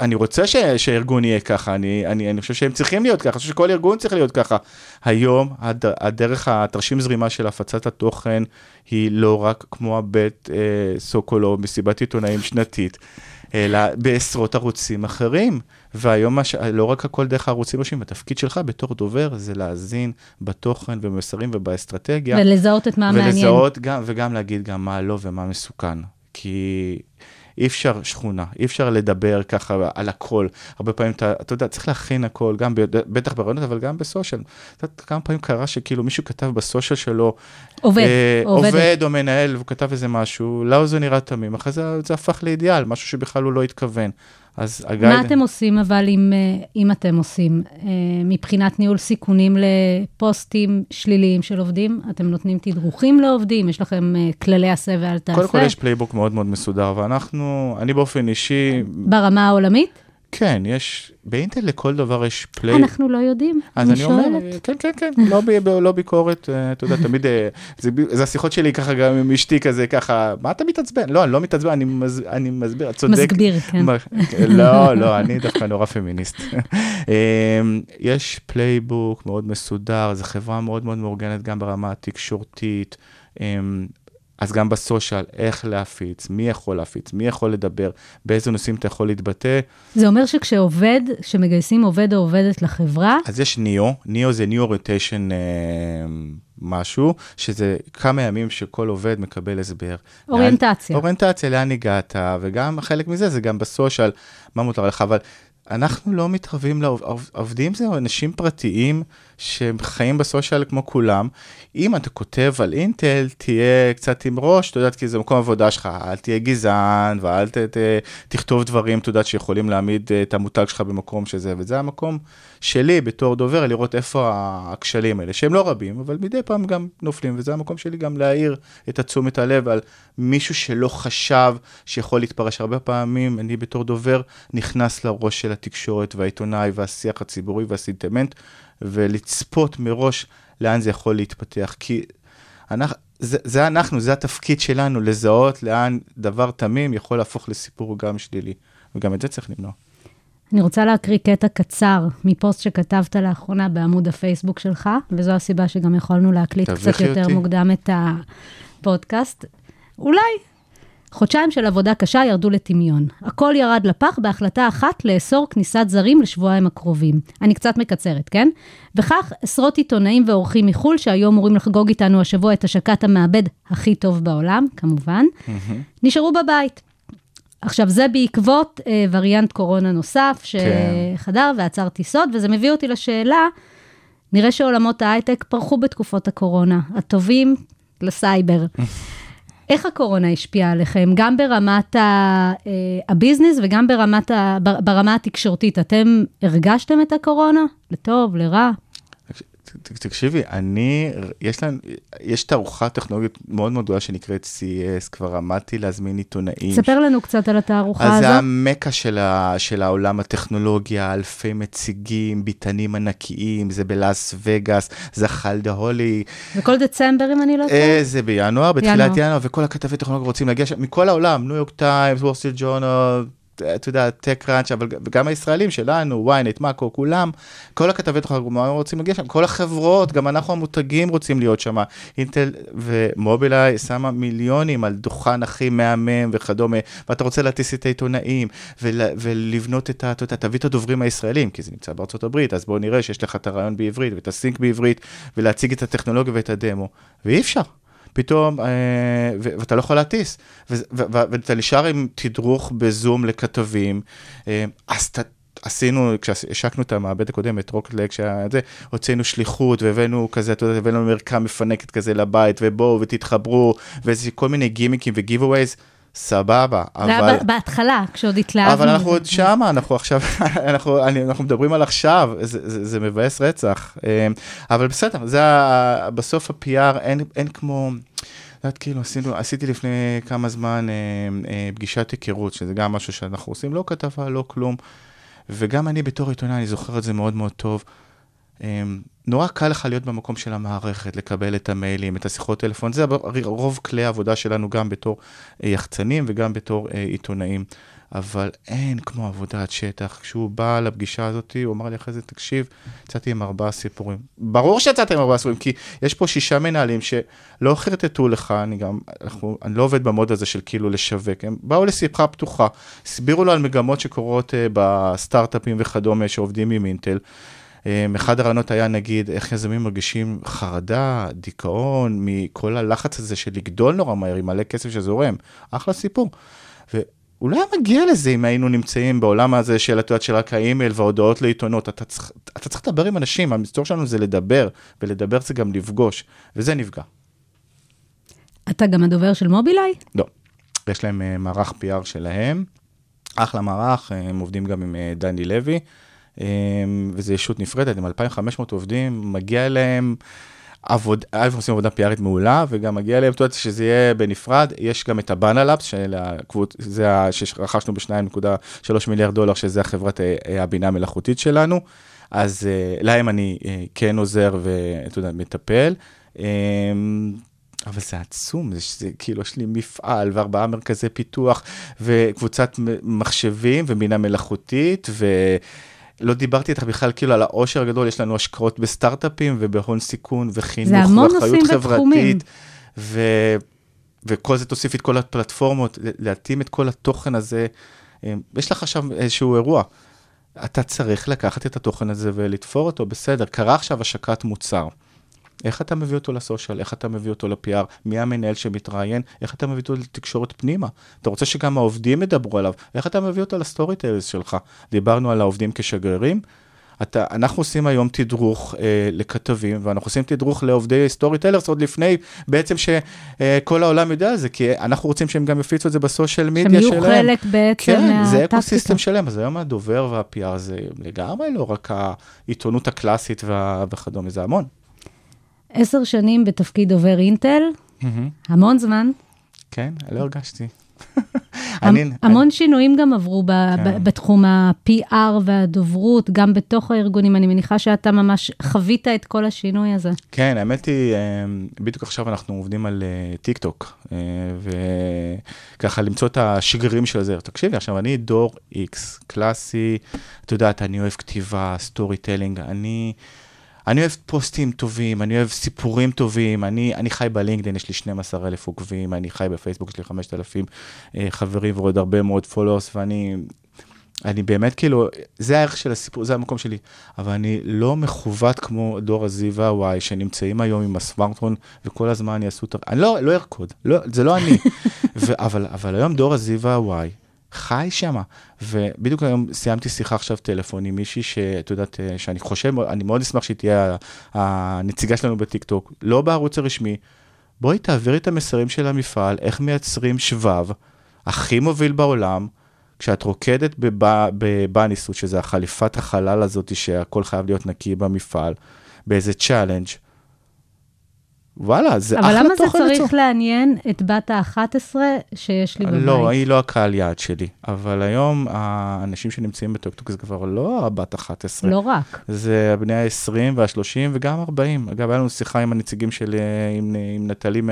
אני רוצה ש- שהארגון יהיה ככה, אני, אני, אני חושב שהם צריכים להיות ככה, אני חושב שכל ארגון צריך להיות ככה. היום, הד- הדרך, התרשים זרימה של הפצת התוכן, היא לא רק כמו הבית אה, סוקולו, מסיבת עיתונאים שנתית. אלא בעשרות ערוצים אחרים. והיום מה ש... לא רק הכל דרך הערוצים השונים, התפקיד שלך בתור דובר זה להאזין בתוכן ובמסרים ובאסטרטגיה. ולזהות את מה מעניין. ולזהות גם, וגם להגיד גם מה לא ומה מסוכן. כי אי אפשר שכונה, אי אפשר לדבר ככה על הכל. הרבה פעמים אתה, אתה יודע, צריך להכין הכל, גם ב, בטח ברעיונות, אבל גם בסושיאל. אתה יודע, כמה פעמים קרה שכאילו מישהו כתב בסושיאל שלו, עובד, אה, עובדת. עובד או מנהל, והוא כתב איזה משהו, לא זה נראה תמים, אחרי זה זה הפך לאידיאל, משהו שבכלל הוא לא התכוון. אז ה guide... מה אתם עושים אבל אם, אה, אם אתם עושים, אה, מבחינת ניהול סיכונים לפוסטים שליליים של עובדים? אתם נותנים תדרוכים לעובדים? יש לכם אה, כללי עשה ואל תעשה? קודם כל יש playbook מאוד מאוד מסודר, ואנחנו, אני באופן אישי, ברמה העולמית? כן, יש, באינטל לכל דבר יש play... אנחנו לא יודעים, אז אני אני אומר, שואלת. כן, כן, כן, לא, ב, לא ביקורת, אה, אתה יודע, תמיד, אה, זה, זה השיחות שלי ככה גם עם אשתי כזה, ככה, מה אתה מתעצבן? לא, אני לא מתעצבן, אני, מז, אני מסביר, את צודק. מסגביר, כן. לא, לא, אני דווקא נורא פמיניסט. *laughs* אמ, יש playbook מאוד מסודר, זו חברה מאוד מאוד מאורגנת גם ברמה התקשורתית. אז גם ב social, איך להפיץ, מי יכול להפיץ, מי יכול לדבר, באיזה נושאים אתה יכול להתבטא. זה אומר שכשעובד, כשמגייסים עובד או עובדת לחברה, אז יש ניאו, ניאו זה ניו אוריינטיישן משהו, שזה כמה ימים שכל עובד מקבל הסבר. אוריינטציה. לאן, אוריינטציה, לאן הגעת, וגם חלק מזה זה גם בסושיאל, מה מותר לך, אבל אנחנו לא מתערבים לעובדים, זה אנשים פרטיים שהם חיים בסושיאל כמו כולם. אם אתה כותב על אינטל, תהיה קצת עם ראש, אתה יודעת, כי זה מקום עבודה שלך, אל תהיה גזען, ואל ת, ת, תכתוב דברים, אתה יודעת, שיכולים להעמיד אה, את המותג שלך במקום שזה, וזה המקום שלי בתור דובר, לראות איפה הכשלים האלה, שהם לא רבים, אבל מדי פעם גם נופלים, וזה המקום שלי גם להעיר את תשומת הלב על מישהו שלא חשב שיכול להתפרש. הרבה פעמים אני בתור דובר נכנס לראש של התקשורת והעיתונאי והשיח הציבורי והסינטימנט, ולצפות מראש לאן זה יכול להתפתח. כי אנחנו, זה, זה אנחנו, זה התפקיד שלנו, לזהות לאן דבר תמים יכול להפוך לסיפור גם שלילי, וגם את זה צריך למנוע. אני רוצה להקריא קטע קצר מפוסט שכתבת לאחרונה בעמוד הפייסבוק שלך, וזו הסיבה שגם יכולנו להקליט קצת יותר אותי. מוקדם את הפודקאסט. אולי. חודשיים של עבודה קשה ירדו לטמיון. הכל ירד לפח בהחלטה אחת לאסור כניסת זרים לשבועיים הקרובים. אני קצת מקצרת, כן? וכך עשרות עיתונאים ועורכים מחו"ל, שהיו אמורים לחגוג איתנו השבוע את השקת המעבד הכי טוב בעולם, כמובן, נשארו בבית. עכשיו, זה בעקבות אה, וריאנט קורונה נוסף שחדר ועצר טיסות, וזה מביא אותי לשאלה, נראה שעולמות ההייטק פרחו בתקופות הקורונה, הטובים לסייבר. *laughs* איך הקורונה השפיעה עליכם, גם ברמת ה, אה, הביזנס וגם ברמת ה, בר- ברמה התקשורתית? אתם הרגשתם את הקורונה? לטוב, לרע? תקשיבי, אני, יש לנו, יש תערוכה טכנולוגית מאוד מאוד גדולה שנקראת CES, כבר עמדתי להזמין עיתונאים. ספר לנו קצת על התערוכה אז זה. המכה של, ה, של העולם הטכנולוגיה, אלפי מציגים, ביתנים ענקיים, זה בלאס וגאס, זה holy the holy, וכל דצמבר, אם אני לא טועה? אה, זה בינואר, בתחילת ינואר. ינואר, וכל הכתבי טכנולוגיה רוצים להגיע שם, מכל העולם, New York Times, ו-Wall Street Journal, אתה יודע, TechCrunch, אבל גם הישראלים שלנו, ynet, מאקו, כולם, כל הכתבי טכנולוגיה רוצים להגיע שם, כל החברות, גם אנחנו המותגים רוצים להיות שם. אינטל ומובילאיי שמה מיליונים על דוכן הכי מהמם וכדומה, ואתה רוצה להטיס את העיתונאים, ול, ולבנות את ה... אתה יודע, תביא את הדוברים הישראלים, כי זה נמצא בארצות הברית, אז בוא נראה שיש לך את הרעיון בעברית ואת הסינק בעברית, ולהציג את הטכנולוגיה ואת הדמו, ואי אפשר. פתאום, אה, ו- ואתה לא יכול להטיס, ואתה נשאר עם תדרוך בזום לכתבים, אה, אז ת... עשינו, כשהשקנו את המעבד הקודם, את רוקטלג, שהיה זה, הוצאנו שליחות והבאנו כזה, אתה יודע, הבאנו מרקע מפנקת כזה לבית, ובואו ותתחברו, ואיזה כל מיני גימיקים וגיבווייז, סבבה, זה היה אבל... בהתחלה, כשעוד התלהבנו. אבל אנחנו. עוד שמה, אנחנו עכשיו, *laughs* אנחנו, אנחנו מדברים על עכשיו, זה, זה, זה מבאס רצח. אמ, אבל בסדר, זה בסוף ה-PR, אין, אין כמו, את יודעת, כאילו, עשינו, עשיתי לפני כמה זמן אה, אה, פגישת היכרות, שזה גם משהו שאנחנו עושים, לא כתבה, לא כלום. וגם אני בתור עיתונאי, אני זוכר את זה מאוד מאוד טוב. אמ, נורא קל לך להיות במקום של המערכת, לקבל את המיילים, את השיחות טלפון, זה רוב כלי העבודה שלנו גם בתור אה, יחצנים וגם בתור אה, עיתונאים. אבל אין כמו עבודת שטח. כשהוא בא לפגישה הזאת, הוא אמר לי אחרי זה, תקשיב, יצאתי עם ארבעה סיפורים. ברור שיצאתי עם ארבעה סיפורים, כי יש פה שישה מנהלים שלא חרטטו לך, אני גם, אנחנו, אני לא עובד במוד הזה של כאילו לשווק, הם באו לשיחה פתוחה, הסבירו לו על מגמות שקורות uh, בסטארט-אפים וכדומה שעובדים עם אינטל. Um, אחד הרעיונות היה נגיד איך יזמים מרגישים חרדה, דיכאון, מכל הלחץ הזה של לגדול נורא מהר עם מלא כסף שזורם. אחלה סיפור. הוא לא היה מגיע לזה אם היינו נמצאים בעולם הזה של, את יודעת, של רק האימייל וההודעות לעיתונות. אתה צריך, אתה צריך לדבר עם אנשים, המסתור שלנו זה לדבר, ולדבר זה גם לפגוש, וזה נפגע. אתה גם הדובר של מובילאיי? לא. יש להם אה, מערך PR שלהם, אחלה מערך, אה, הם עובדים גם עם אה, דני לוי, וזו ישות נפרדת, עם 2,500 עובדים, מגיע להם עבוד, א', עושים עבודה PRית מעולה, וגם מגיע להם, את יודעת, שזה יהיה בנפרד, יש גם את הבאנה לאפס, שרכשנו ב-2.3 מיליארד דולר, שזה החברת אה, הבינה המלאכותית שלנו, אז אה, להם אני אה, כן עוזר ואתה יודע, מטפל. אה, אבל זה עצום, זה, זה כאילו יש לי מפעל וארבעה מרכזי פיתוח וקבוצת מחשבים ובינה מלאכותית ולא דיברתי איתך בכלל כאילו על העושר הגדול, יש לנו השקעות בסטארט-אפים ובהון סיכון וחינוך ואחריות. חברתית. ו... וכל זה תוסיף את כל הפלטפורמות, להתאים את כל התוכן הזה. אה, יש לך עכשיו איזשהו אירוע, אתה צריך לקחת את התוכן הזה ולתפור אותו, בסדר, קרה עכשיו השקת מוצר. איך אתה מביא אותו ל-social, איך אתה מביא אותו ל-PR, מי המנהל שמתראיין, איך אתה מביא אותו לתקשורת פנימה. אתה רוצה שגם העובדים ידברו עליו, איך אתה מביא אותו ל-storytellers שלך. דיברנו על העובדים כשגרירים. אתה, אנחנו עושים היום תדרוך אה, לכתבים, ואנחנו עושים תדרוך לעובדי storytellers עוד לפני בעצם שכל העולם יודע על זה, כי אנחנו רוצים שהם גם יפיצו את זה בסושיאל שהם מדיה שלהם. יהיו חלק בעצם כן, זה מהטקטיקה. ecosystem שלם, אז היום הדובר וה-PR זה לגמרי לא רק העיתונות הקלאסית וה- וכדומה, זה המון. עשר שנים בתפקיד דובר אינטל, המון זמן. כן, לא הרגשתי. אני- המון שינויים גם עברו ב- כן. ב- בתחום ה-PR והדוברות, גם בתוך הארגונים. אני מניחה שאתה ממש חווית את כל השינוי הזה. כן, האמת היא, אה, בדיוק עכשיו אנחנו עובדים על אה, טיק טוק, אה, וככה למצוא את השגרירים של זה. תקשיבי, עכשיו אני דור X, קלאסי, את יודעת, אני אוהב כתיבה, storytelling, אני... אני אוהב פוסטים טובים, אני אוהב סיפורים טובים, אני, אני חי בלינקדאין, יש לי 12 אלף עוקבים, אני חי בפייסבוק, יש לי 5,000 אה, חברים ועוד הרבה מאוד followers, ואני אני באמת כאילו, זה הערך של הסיפור, זה המקום שלי, אבל אני לא מכוות כמו דור ה-Z וה-Y, שנמצאים היום עם הסמארטפון וכל הזמן יעשו את. אני לא, לא ארקוד, לא, זה לא אני. *laughs* ו, אבל, אבל היום דור ה-Z וה-Y חי שמה, ובדיוק היום סיימתי שיחה עכשיו טלפון עם מישהי שאת יודעת, אה, שאני חושב, אני מאוד אשמח שהיא תהיה הנציגה שלנו בטיקטוק, לא בערוץ הרשמי, בואי תעבירי את המסרים של המפעל, איך מייצרים שבב הכי מוביל בעולם, כשאת רוקדת בב- ב-bunny suit, שזה החליפת החלל הזאת, שהכל חייב להיות נקי במפעל, באיזה challenge, וואלה, זה אחלה אבל תוכן. למה זה צריך לצורך- לעניין את בת ה-11 שיש לי בבית? לא, היא לא הקהל יעד שלי, אבל היום האנשים שנמצאים בטיקטוק זה כבר לא הבת 11. לא רק. זה הבני ה-20 וה-30 וגם 40. אגב, היה לנו שיחה עם הנציגים של, עם, עם נטלי,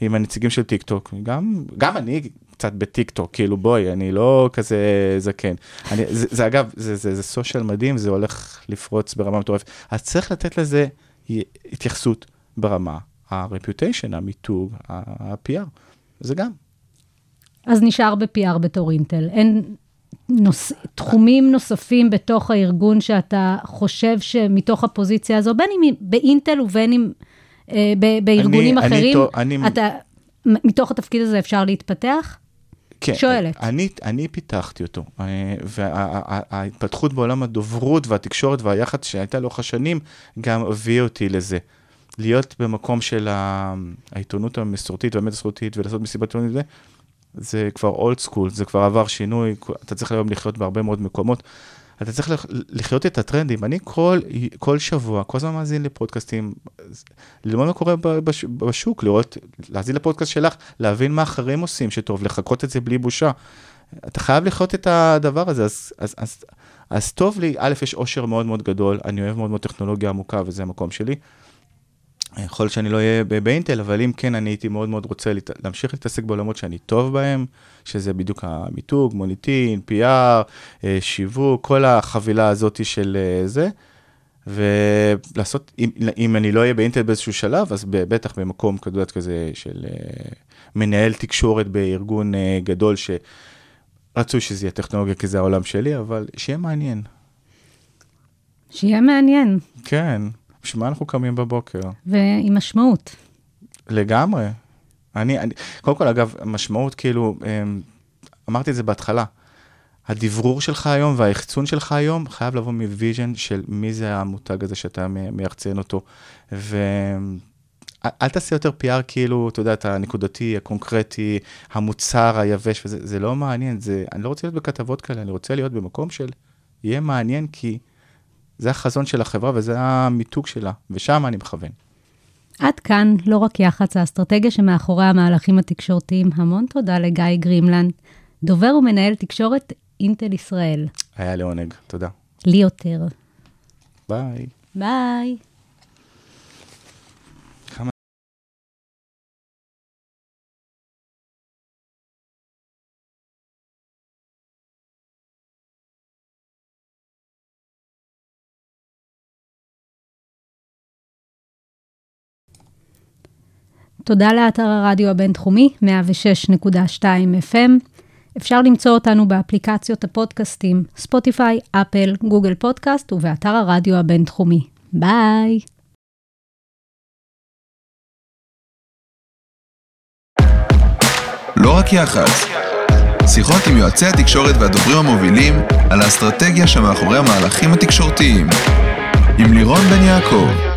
עם הנציגים של טיק טוק. גם, גם אני קצת בטיק טוק, כאילו בואי, אני לא כזה זקן. אני, זה, זה אגב, זה, זה, זה social מדהים, זה הולך לפרוץ ברמה מטורפת. אז צריך לתת לזה התייחסות ברמה ה-reputation, המיתוג, ה-PR. זה גם. אז נשאר ב-PR בתור אינטל. אין נוס... תחומים נוספים בתוך הארגון שאתה חושב שמתוך הפוזיציה הזו, בין אם באינטל ובין אם אה, ב- בארגונים אני- אחרים, אני אני- אתה, מ- מתוך התפקיד הזה אפשר להתפתח? כן, שואלת. אני, אני פיתחתי אותו, אה, וההתפתחות בעולם הדוברות והתקשורת והיחד שהייתה לאורך השנים גם הביא אותי לזה. להיות במקום של העיתונות המסורתית והמטה-מסורתית ולעשות מסיבת עיתונות וזה, זה כבר אולד סקול, זה כבר עבר שינוי, אתה צריך היום לחיות בהרבה מאוד מקומות. אתה צריך לח- לחיות את הטרנדים. אני כל, כל שבוע, כל הזמן מאזין לפודקאסטים, ללמוד מה קורה בשוק, לראות, להאזין לפודקאסט שלך, להבין מה אחרים עושים שטוב, לחכות את זה בלי בושה. אתה חייב לחיות את הדבר הזה, אז, אז, אז, אז טוב לי, א', יש אושר מאוד מאוד גדול, אני אוהב מאוד מאוד טכנולוגיה עמוקה וזה המקום שלי. יכול שאני לא אהיה באינטל, אבל אם כן, אני הייתי מאוד מאוד רוצה להת- להמשיך להתעסק בעולמות שאני טוב בהם, שזה בדיוק המיתוג, מוניטין, PR, אה, שיווק, כל החבילה הזאת של אה, זה. ולעשות, אם, אם אני לא אהיה באינטל באיזשהו שלב, אז בטח במקום כזה, כזה של אה, מנהל תקשורת בארגון גדול, שרצוי שזה יהיה טכנולוגיה, כי זה העולם שלי, אבל שיהיה מעניין. שיהיה מעניין כן, בשביל מה אנחנו קמים בבוקר? ועם משמעות. לגמרי. אני, אני, קודם כל, אגב, משמעות כאילו, אמ, אמרתי את זה בהתחלה, הדברור שלך היום והיחצון שלך היום חייב לבוא מ-vision של מי זה המותג הזה שאתה מייחצן אותו. ואל תעשה יותר PR כאילו, אתה יודע, את הנקודתי, הקונקרטי, המוצר, היבש, וזה זה לא מעניין, זה, אני לא רוצה להיות בכתבות כאלה, אני רוצה להיות במקום של יהיה מעניין, כי זה החזון של החברה וזה המיתוג שלה, ושם אני מכוון. עד כאן, לא רק יח"צ, האסטרטגיה שמאחורי המהלכים התקשורתיים. המון תודה לגיא גרימלנד, דובר ומנהל תקשורת אינטל ישראל. היה לעונג, תודה. לי יותר. ביי. ביי. תודה לאתר הרדיו הבינתחומי, 106.2 FM. אפשר למצוא אותנו באפליקציות הפודקאסטים, ספוטיפיי, אפל, גוגל פודקאסט ובאתר הרדיו הבינתחומי. ביי. לא רק יח"צ. שיחות עם יועצי התקשורת והדוברים המובילים על האסטרטגיה שמאחורי המהלכים התקשורתיים. עם לירון בן יעקב.